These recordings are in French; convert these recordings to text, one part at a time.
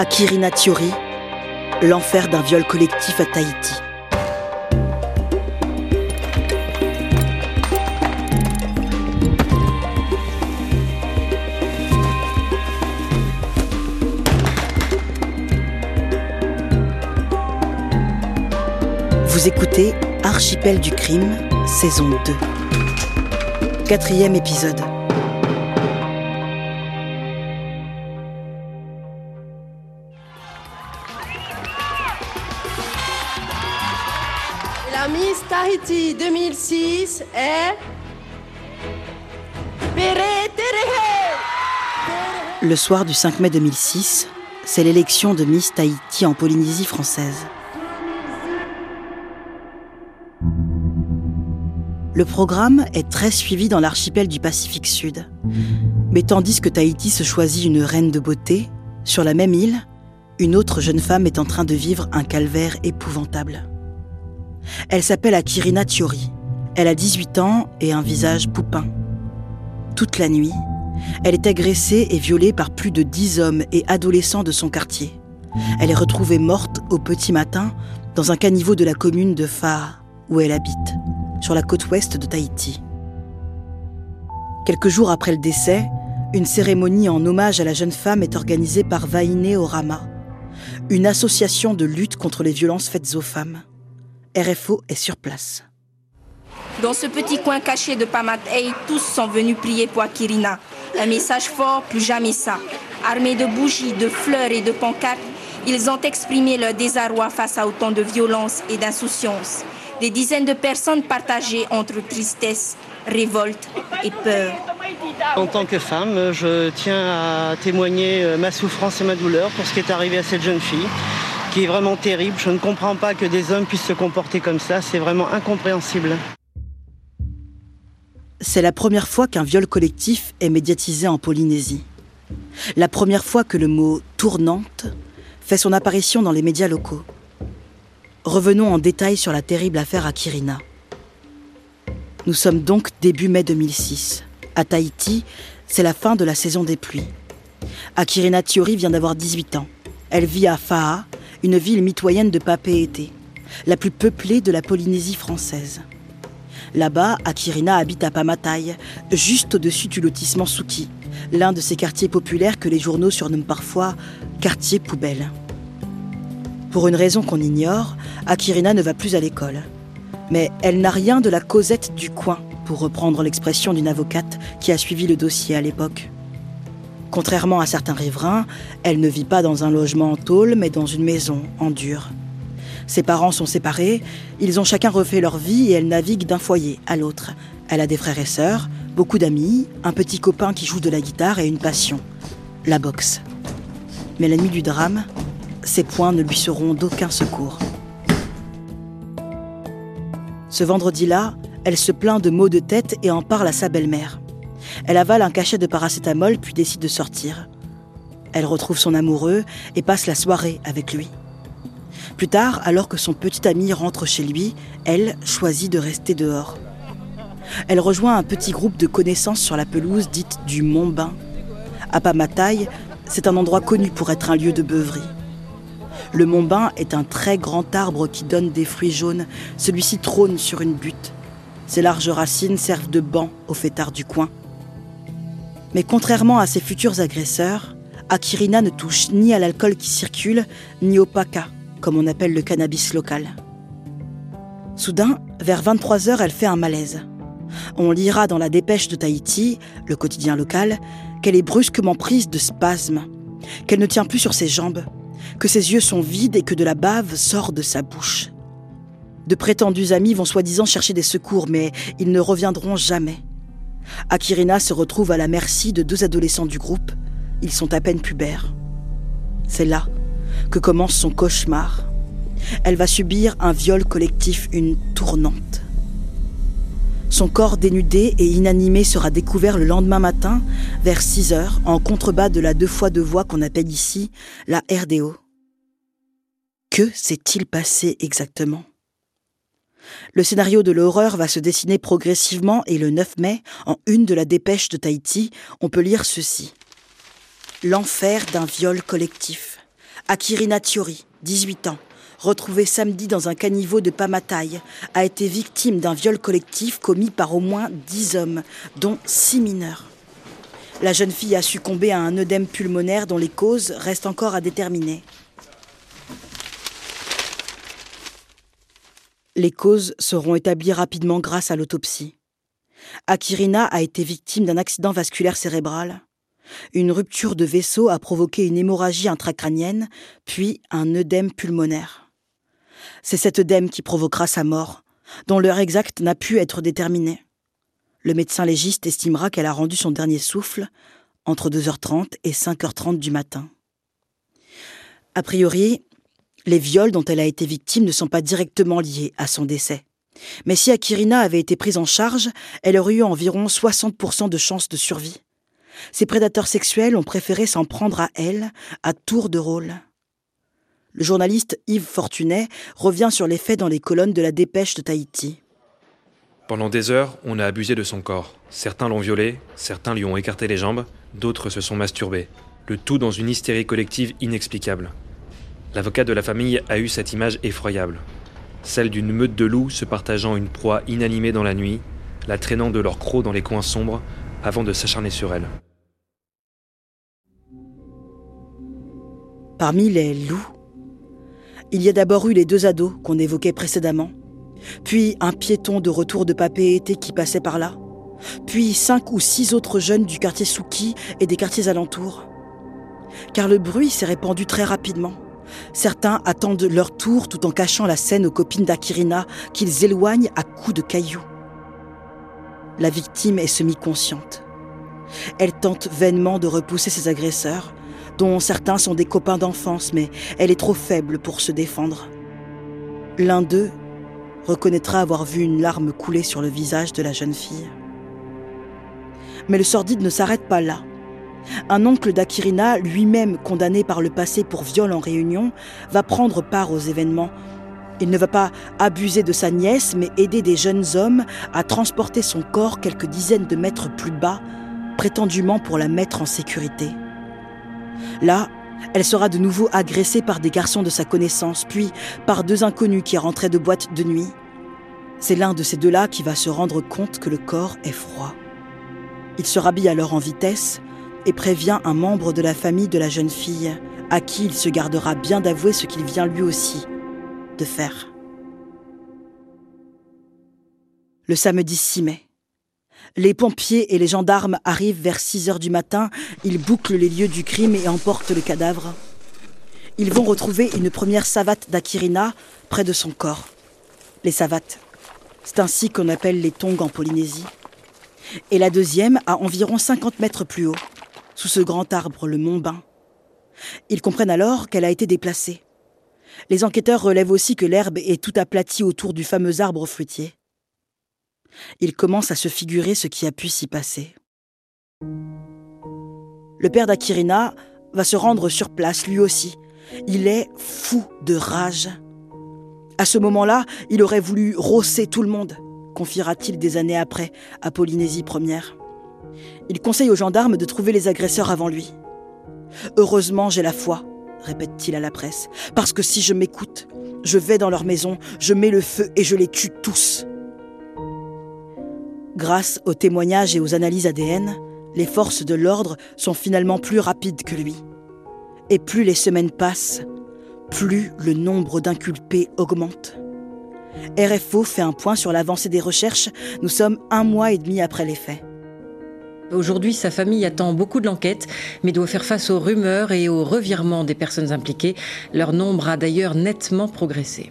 Akirina Thiori, l'enfer d'un viol collectif à Tahiti. Vous écoutez Archipel du crime, saison 2. Quatrième épisode. La Miss Tahiti 2006 est. Le soir du 5 mai 2006, c'est l'élection de Miss Tahiti en Polynésie française. Le programme est très suivi dans l'archipel du Pacifique Sud. Mais tandis que Tahiti se choisit une reine de beauté, sur la même île, une autre jeune femme est en train de vivre un calvaire épouvantable. Elle s'appelle Akirina Thiori. Elle a 18 ans et un visage poupin. Toute la nuit, elle est agressée et violée par plus de 10 hommes et adolescents de son quartier. Elle est retrouvée morte au petit matin dans un caniveau de la commune de Faa, où elle habite, sur la côte ouest de Tahiti. Quelques jours après le décès, une cérémonie en hommage à la jeune femme est organisée par Vaine Orama, une association de lutte contre les violences faites aux femmes. RFO est sur place. Dans ce petit coin caché de Pamatei, tous sont venus prier pour Akirina. Un message fort, plus jamais ça. Armés de bougies, de fleurs et de pancartes, ils ont exprimé leur désarroi face à autant de violence et d'insouciance. Des dizaines de personnes partagées entre tristesse, révolte et peur. En tant que femme, je tiens à témoigner euh, ma souffrance et ma douleur pour ce qui est arrivé à cette jeune fille, qui est vraiment terrible. Je ne comprends pas que des hommes puissent se comporter comme ça, c'est vraiment incompréhensible. C'est la première fois qu'un viol collectif est médiatisé en Polynésie. La première fois que le mot tournante fait son apparition dans les médias locaux. Revenons en détail sur la terrible affaire Akirina. Nous sommes donc début mai 2006. À Tahiti, c'est la fin de la saison des pluies. Akirina Thiori vient d'avoir 18 ans. Elle vit à Faa, une ville mitoyenne de Papeete, la plus peuplée de la Polynésie française. Là-bas, Akirina habite à Pamatai, juste au-dessus du lotissement Suki, l'un de ces quartiers populaires que les journaux surnomment parfois quartier poubelle. Pour une raison qu'on ignore, Akirina ne va plus à l'école. Mais elle n'a rien de la causette du coin, pour reprendre l'expression d'une avocate qui a suivi le dossier à l'époque. Contrairement à certains riverains, elle ne vit pas dans un logement en tôle, mais dans une maison en dur. Ses parents sont séparés, ils ont chacun refait leur vie et elle navigue d'un foyer à l'autre. Elle a des frères et sœurs, beaucoup d'amis, un petit copain qui joue de la guitare et une passion, la boxe. Mais la nuit du drame, ses poings ne lui seront d'aucun secours. Ce vendredi-là, elle se plaint de maux de tête et en parle à sa belle-mère. Elle avale un cachet de paracétamol puis décide de sortir. Elle retrouve son amoureux et passe la soirée avec lui. Plus tard, alors que son petit ami rentre chez lui, elle choisit de rester dehors. Elle rejoint un petit groupe de connaissances sur la pelouse dite du Mont Bain. À Pamatai, c'est un endroit connu pour être un lieu de beuverie. Le Mont Bain est un très grand arbre qui donne des fruits jaunes. Celui-ci trône sur une butte. Ses larges racines servent de banc aux fêtards du coin. Mais contrairement à ses futurs agresseurs, Akirina ne touche ni à l'alcool qui circule, ni au paca, comme on appelle le cannabis local. Soudain, vers 23 heures, elle fait un malaise. On lira dans la dépêche de Tahiti, le quotidien local, qu'elle est brusquement prise de spasmes, qu'elle ne tient plus sur ses jambes, que ses yeux sont vides et que de la bave sort de sa bouche. De prétendus amis vont soi-disant chercher des secours, mais ils ne reviendront jamais. Akirina se retrouve à la merci de deux adolescents du groupe. Ils sont à peine pubères. C'est là que commence son cauchemar. Elle va subir un viol collectif, une tournante. Son corps dénudé et inanimé sera découvert le lendemain matin, vers 6 heures, en contrebas de la deux fois deux voies qu'on appelle ici la RDO. Que s'est-il passé exactement? Le scénario de l'horreur va se dessiner progressivement et le 9 mai, en une de la dépêche de Tahiti, on peut lire ceci. L'enfer d'un viol collectif. Akirina Thiori, 18 ans, retrouvée samedi dans un caniveau de Pamataï, a été victime d'un viol collectif commis par au moins 10 hommes, dont 6 mineurs. La jeune fille a succombé à un œdème pulmonaire dont les causes restent encore à déterminer. Les causes seront établies rapidement grâce à l'autopsie. Akirina a été victime d'un accident vasculaire cérébral. Une rupture de vaisseau a provoqué une hémorragie intracrânienne, puis un œdème pulmonaire. C'est cet œdème qui provoquera sa mort, dont l'heure exacte n'a pu être déterminée. Le médecin légiste estimera qu'elle a rendu son dernier souffle entre 2h30 et 5h30 du matin. A priori, les viols dont elle a été victime ne sont pas directement liés à son décès. Mais si Akirina avait été prise en charge, elle aurait eu environ 60% de chances de survie. Ses prédateurs sexuels ont préféré s'en prendre à elle à tour de rôle. Le journaliste Yves Fortunet revient sur les faits dans les colonnes de la dépêche de Tahiti. Pendant des heures, on a abusé de son corps. Certains l'ont violé, certains lui ont écarté les jambes, d'autres se sont masturbés. Le tout dans une hystérie collective inexplicable. L'avocat de la famille a eu cette image effroyable. Celle d'une meute de loups se partageant une proie inanimée dans la nuit, la traînant de leurs crocs dans les coins sombres avant de s'acharner sur elle. Parmi les loups, il y a d'abord eu les deux ados qu'on évoquait précédemment, puis un piéton de retour de papé été qui passait par là, puis cinq ou six autres jeunes du quartier Souki et des quartiers alentours. Car le bruit s'est répandu très rapidement. Certains attendent leur tour tout en cachant la scène aux copines d'Akirina qu'ils éloignent à coups de cailloux. La victime est semi-consciente. Elle tente vainement de repousser ses agresseurs, dont certains sont des copains d'enfance, mais elle est trop faible pour se défendre. L'un d'eux reconnaîtra avoir vu une larme couler sur le visage de la jeune fille. Mais le sordide ne s'arrête pas là. Un oncle d'Akirina, lui-même condamné par le passé pour viol en réunion, va prendre part aux événements. Il ne va pas abuser de sa nièce, mais aider des jeunes hommes à transporter son corps quelques dizaines de mètres plus bas, prétendument pour la mettre en sécurité. Là, elle sera de nouveau agressée par des garçons de sa connaissance, puis par deux inconnus qui rentraient de boîte de nuit. C'est l'un de ces deux-là qui va se rendre compte que le corps est froid. Il se rhabille alors en vitesse et prévient un membre de la famille de la jeune fille, à qui il se gardera bien d'avouer ce qu'il vient lui aussi de faire. Le samedi 6 mai. Les pompiers et les gendarmes arrivent vers 6 heures du matin, ils bouclent les lieux du crime et emportent le cadavre. Ils vont retrouver une première savate d'Akirina près de son corps. Les savates. C'est ainsi qu'on appelle les tongs en Polynésie. Et la deuxième à environ 50 mètres plus haut, sous ce grand arbre, le Mont Bain. Ils comprennent alors qu'elle a été déplacée. Les enquêteurs relèvent aussi que l'herbe est tout aplatie autour du fameux arbre fruitier. Il commence à se figurer ce qui a pu s'y passer. Le père d'Akirina va se rendre sur place lui aussi. Il est fou de rage. À ce moment-là, il aurait voulu rosser tout le monde, confiera-t-il des années après à Polynésie première. Il conseille aux gendarmes de trouver les agresseurs avant lui. Heureusement, j'ai la foi, répète-t-il à la presse, parce que si je m'écoute, je vais dans leur maison, je mets le feu et je les tue tous. Grâce aux témoignages et aux analyses ADN, les forces de l'ordre sont finalement plus rapides que lui. Et plus les semaines passent, plus le nombre d'inculpés augmente. RFO fait un point sur l'avancée des recherches. Nous sommes un mois et demi après les faits. Aujourd'hui, sa famille attend beaucoup de l'enquête, mais doit faire face aux rumeurs et aux revirements des personnes impliquées. Leur nombre a d'ailleurs nettement progressé.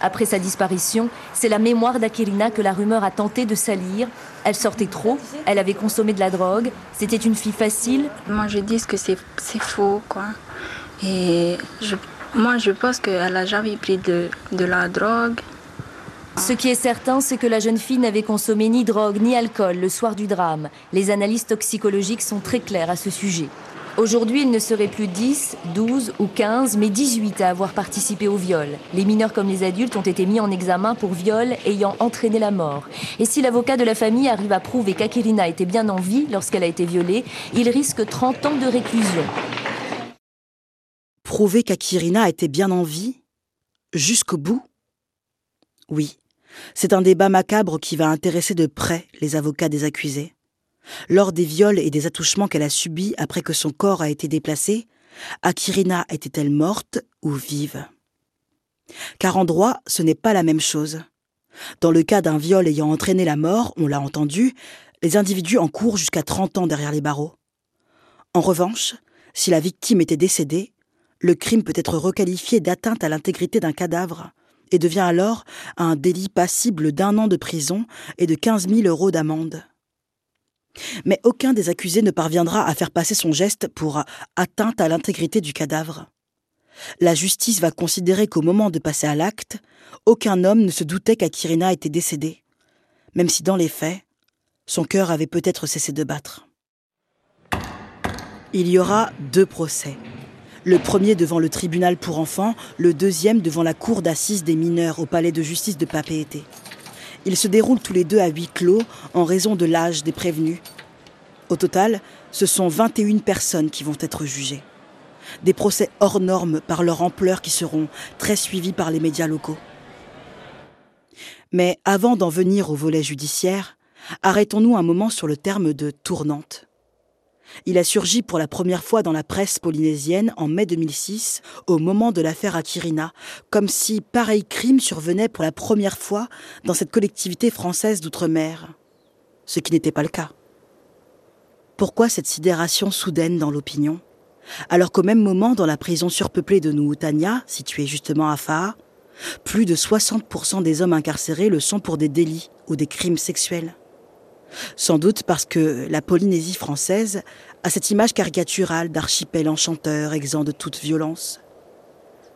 Après sa disparition, c'est la mémoire d'Akirina que la rumeur a tenté de salir. Elle sortait trop, elle avait consommé de la drogue, c'était une fille facile. Moi, je dis que c'est faux, quoi. Et moi, je pense qu'elle a jamais pris de, de la drogue. Ce qui est certain, c'est que la jeune fille n'avait consommé ni drogue ni alcool le soir du drame. Les analyses toxicologiques sont très claires à ce sujet. Aujourd'hui, il ne serait plus 10, 12 ou 15, mais 18 à avoir participé au viol. Les mineurs comme les adultes ont été mis en examen pour viol ayant entraîné la mort. Et si l'avocat de la famille arrive à prouver qu'Akirina était bien en vie lorsqu'elle a été violée, il risque 30 ans de réclusion. prouver qu'Akirina était bien en vie Jusqu'au bout? Oui, c'est un débat macabre qui va intéresser de près les avocats des accusés. Lors des viols et des attouchements qu'elle a subis après que son corps a été déplacé, Akirina était-elle morte ou vive? Car en droit, ce n'est pas la même chose. Dans le cas d'un viol ayant entraîné la mort, on l'a entendu, les individus encourent jusqu'à 30 ans derrière les barreaux. En revanche, si la victime était décédée, le crime peut être requalifié d'atteinte à l'intégrité d'un cadavre et devient alors un délit passible d'un an de prison et de 15 000 euros d'amende. Mais aucun des accusés ne parviendra à faire passer son geste pour atteinte à l'intégrité du cadavre. La justice va considérer qu'au moment de passer à l'acte, aucun homme ne se doutait qu'Akirina était décédée, même si dans les faits, son cœur avait peut-être cessé de battre. Il y aura deux procès. Le premier devant le tribunal pour enfants, le deuxième devant la cour d'assises des mineurs au palais de justice de Papeete. Ils se déroulent tous les deux à huis clos en raison de l'âge des prévenus. Au total, ce sont 21 personnes qui vont être jugées. Des procès hors normes par leur ampleur qui seront très suivis par les médias locaux. Mais avant d'en venir au volet judiciaire, arrêtons-nous un moment sur le terme de tournante. Il a surgi pour la première fois dans la presse polynésienne en mai 2006, au moment de l'affaire Akirina, comme si pareil crime survenait pour la première fois dans cette collectivité française d'outre-mer. Ce qui n'était pas le cas. Pourquoi cette sidération soudaine dans l'opinion? Alors qu'au même moment, dans la prison surpeuplée de Nuutania, située justement à Faa, plus de 60% des hommes incarcérés le sont pour des délits ou des crimes sexuels. Sans doute parce que la Polynésie française a cette image caricaturale d'archipel enchanteur exempt de toute violence.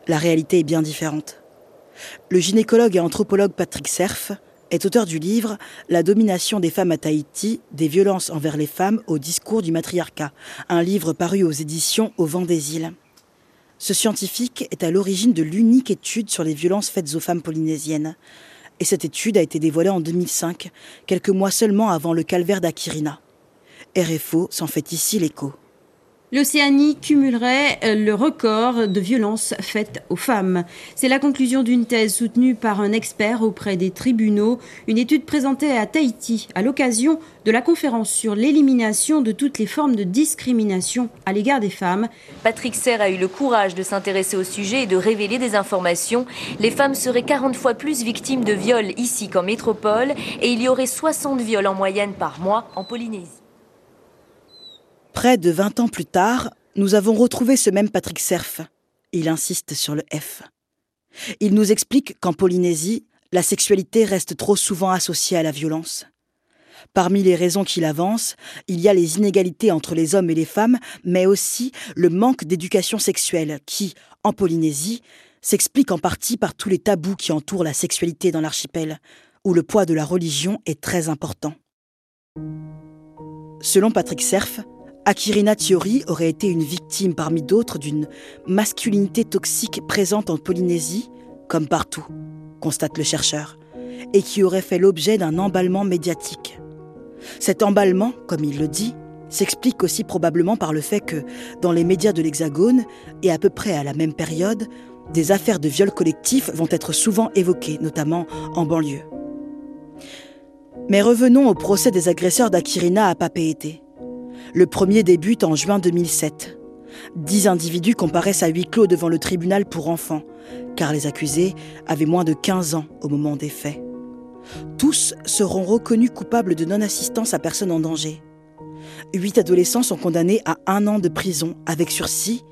La réalité est bien différente. Le gynécologue et anthropologue Patrick Cerf est auteur du livre La domination des femmes à Tahiti, des violences envers les femmes au discours du matriarcat, un livre paru aux éditions Au vent des îles. Ce scientifique est à l'origine de l'unique étude sur les violences faites aux femmes polynésiennes, et cette étude a été dévoilée en 2005, quelques mois seulement avant le calvaire d'Akirina. RFO s'en fait ici l'écho. L'Océanie cumulerait euh, le record de violences faites aux femmes. C'est la conclusion d'une thèse soutenue par un expert auprès des tribunaux, une étude présentée à Tahiti à l'occasion de la conférence sur l'élimination de toutes les formes de discrimination à l'égard des femmes. Patrick Serre a eu le courage de s'intéresser au sujet et de révéler des informations. Les femmes seraient 40 fois plus victimes de viols ici qu'en métropole et il y aurait 60 viols en moyenne par mois en Polynésie. Près de 20 ans plus tard, nous avons retrouvé ce même Patrick Cerf. Il insiste sur le F. Il nous explique qu'en Polynésie, la sexualité reste trop souvent associée à la violence. Parmi les raisons qu'il avance, il y a les inégalités entre les hommes et les femmes, mais aussi le manque d'éducation sexuelle qui, en Polynésie, s'explique en partie par tous les tabous qui entourent la sexualité dans l'archipel, où le poids de la religion est très important. Selon Patrick Cerf, Akirina Tiori aurait été une victime parmi d'autres d'une masculinité toxique présente en Polynésie, comme partout, constate le chercheur, et qui aurait fait l'objet d'un emballement médiatique. Cet emballement, comme il le dit, s'explique aussi probablement par le fait que, dans les médias de l'Hexagone, et à peu près à la même période, des affaires de viol collectif vont être souvent évoquées, notamment en banlieue. Mais revenons au procès des agresseurs d'Akirina à Papeete. Le premier débute en juin 2007. Dix individus comparaissent à huis clos devant le tribunal pour enfants, car les accusés avaient moins de 15 ans au moment des faits. Tous seront reconnus coupables de non-assistance à personne en danger. Huit adolescents sont condamnés à un an de prison avec sursis,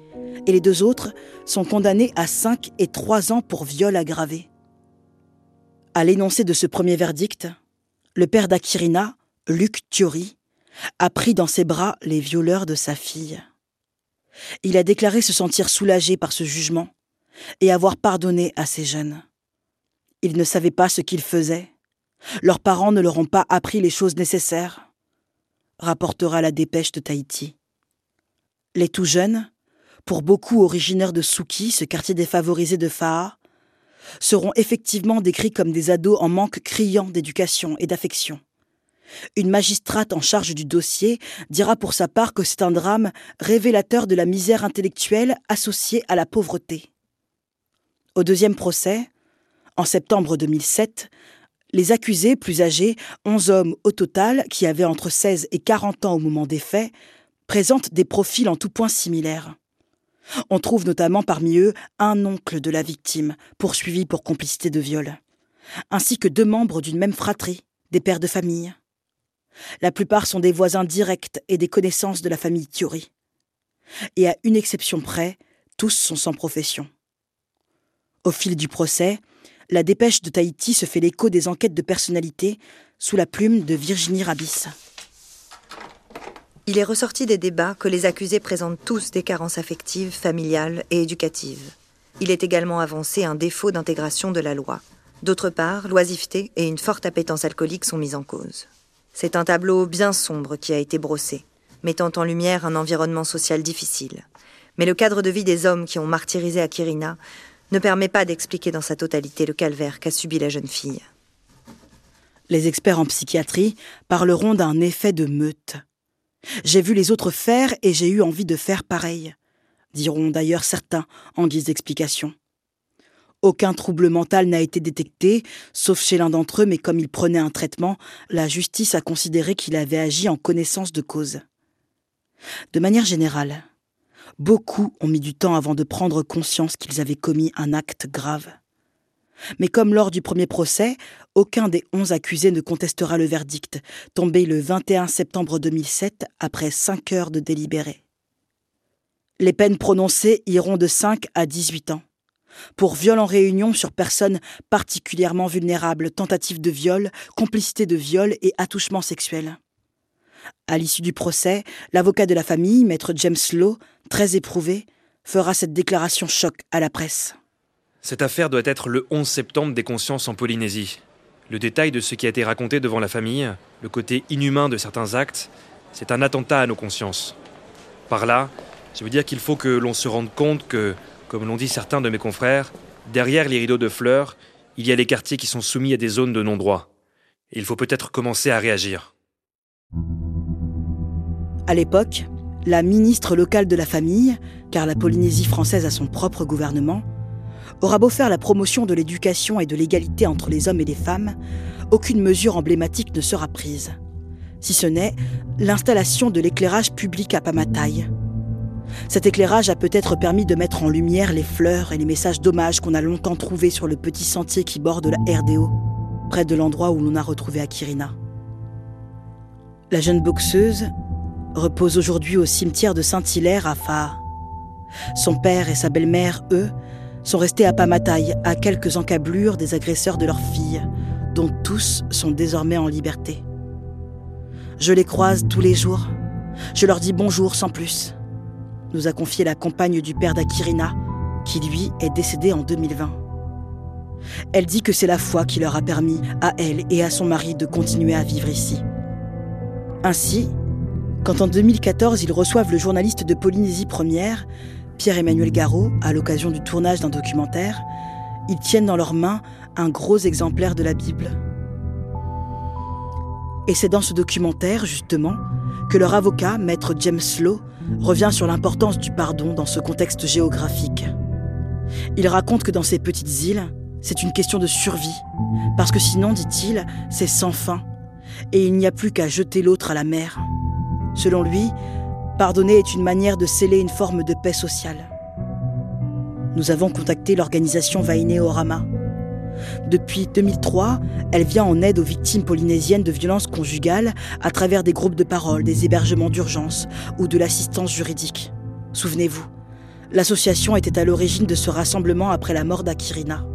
et les deux autres sont condamnés à cinq et trois ans pour viol aggravé. À l'énoncé de ce premier verdict, le père d'Akirina, Luc Thiori, a pris dans ses bras les violeurs de sa fille. Il a déclaré se sentir soulagé par ce jugement et avoir pardonné à ces jeunes. Ils ne savaient pas ce qu'ils faisaient. Leurs parents ne leur ont pas appris les choses nécessaires, rapportera la dépêche de Tahiti. Les tout jeunes, pour beaucoup originaires de Souki, ce quartier défavorisé de Faa, seront effectivement décrits comme des ados en manque criant d'éducation et d'affection. Une magistrate en charge du dossier dira pour sa part que c'est un drame révélateur de la misère intellectuelle associée à la pauvreté. Au deuxième procès, en septembre 2007, les accusés plus âgés, 11 hommes au total, qui avaient entre 16 et 40 ans au moment des faits, présentent des profils en tout point similaires. On trouve notamment parmi eux un oncle de la victime, poursuivi pour complicité de viol, ainsi que deux membres d'une même fratrie, des pères de famille. La plupart sont des voisins directs et des connaissances de la famille Thiori. Et à une exception près, tous sont sans profession. Au fil du procès, la dépêche de Tahiti se fait l'écho des enquêtes de personnalité sous la plume de Virginie Rabis. Il est ressorti des débats que les accusés présentent tous des carences affectives, familiales et éducatives. Il est également avancé un défaut d'intégration de la loi. D'autre part, l'oisiveté et une forte appétence alcoolique sont mises en cause. C'est un tableau bien sombre qui a été brossé, mettant en lumière un environnement social difficile. Mais le cadre de vie des hommes qui ont martyrisé Akirina ne permet pas d'expliquer dans sa totalité le calvaire qu'a subi la jeune fille. Les experts en psychiatrie parleront d'un effet de meute. J'ai vu les autres faire et j'ai eu envie de faire pareil, diront d'ailleurs certains en guise d'explication. Aucun trouble mental n'a été détecté, sauf chez l'un d'entre eux, mais comme il prenait un traitement, la justice a considéré qu'il avait agi en connaissance de cause. De manière générale, beaucoup ont mis du temps avant de prendre conscience qu'ils avaient commis un acte grave. Mais comme lors du premier procès, aucun des onze accusés ne contestera le verdict, tombé le 21 septembre 2007 après cinq heures de délibéré. Les peines prononcées iront de 5 à 18 ans pour viol en réunion sur personnes particulièrement vulnérables, tentative de viol, complicité de viol et attouchement sexuel. À l'issue du procès, l'avocat de la famille, maître James Lowe, très éprouvé, fera cette déclaration choc à la presse. Cette affaire doit être le 11 septembre des consciences en Polynésie. Le détail de ce qui a été raconté devant la famille, le côté inhumain de certains actes, c'est un attentat à nos consciences. Par là, je veux dire qu'il faut que l'on se rende compte que comme l'ont dit certains de mes confrères, derrière les rideaux de fleurs, il y a les quartiers qui sont soumis à des zones de non-droit. Il faut peut-être commencer à réagir. À l'époque, la ministre locale de la famille, car la Polynésie française a son propre gouvernement, aura beau faire la promotion de l'éducation et de l'égalité entre les hommes et les femmes, aucune mesure emblématique ne sera prise. Si ce n'est l'installation de l'éclairage public à Pamataï, cet éclairage a peut-être permis de mettre en lumière les fleurs et les messages d'hommage qu'on a longtemps trouvés sur le petit sentier qui borde la RDO, près de l'endroit où l'on a retrouvé Akirina. La jeune boxeuse repose aujourd'hui au cimetière de Saint-Hilaire à Fa. Son père et sa belle-mère, eux, sont restés à Pamataï, à quelques encablures des agresseurs de leur fille, dont tous sont désormais en liberté. Je les croise tous les jours. Je leur dis bonjour sans plus nous a confié la compagne du père d'Akirina, qui lui est décédé en 2020. Elle dit que c'est la foi qui leur a permis, à elle et à son mari, de continuer à vivre ici. Ainsi, quand en 2014 ils reçoivent le journaliste de Polynésie Première, Pierre-Emmanuel Garot, à l'occasion du tournage d'un documentaire, ils tiennent dans leurs mains un gros exemplaire de la Bible. Et c'est dans ce documentaire, justement, que leur avocat, maître James Slow, revient sur l'importance du pardon dans ce contexte géographique. Il raconte que dans ces petites îles, c'est une question de survie, parce que sinon, dit-il, c'est sans fin, et il n'y a plus qu'à jeter l'autre à la mer. Selon lui, pardonner est une manière de sceller une forme de paix sociale. Nous avons contacté l'organisation Orama. Depuis 2003, elle vient en aide aux victimes polynésiennes de violences conjugales à travers des groupes de parole, des hébergements d'urgence ou de l'assistance juridique. Souvenez-vous, l'association était à l'origine de ce rassemblement après la mort d'Akirina.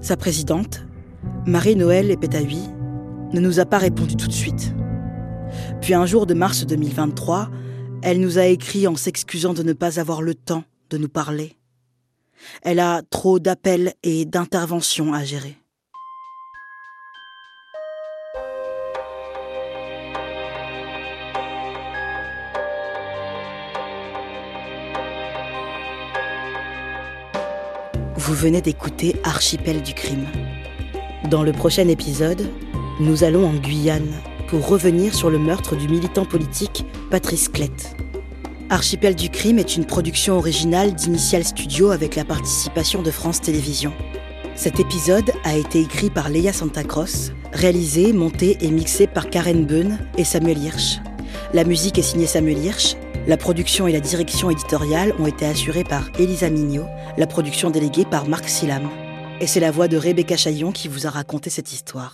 Sa présidente, Marie-Noël Epetahui, ne nous a pas répondu tout de suite. Puis un jour de mars 2023, elle nous a écrit en s'excusant de ne pas avoir le temps de nous parler. Elle a trop d'appels et d'interventions à gérer. Vous venez d'écouter Archipel du crime. Dans le prochain épisode, nous allons en Guyane pour revenir sur le meurtre du militant politique Patrice Clette. Archipel du crime est une production originale d'Initial Studio avec la participation de France Télévisions. Cet épisode a été écrit par Leia Santacross, réalisé, monté et mixé par Karen Beun et Samuel Hirsch. La musique est signée Samuel Hirsch. La production et la direction éditoriale ont été assurées par Elisa Mignot, la production déléguée par Marc Silam. Et c'est la voix de Rebecca Chaillon qui vous a raconté cette histoire.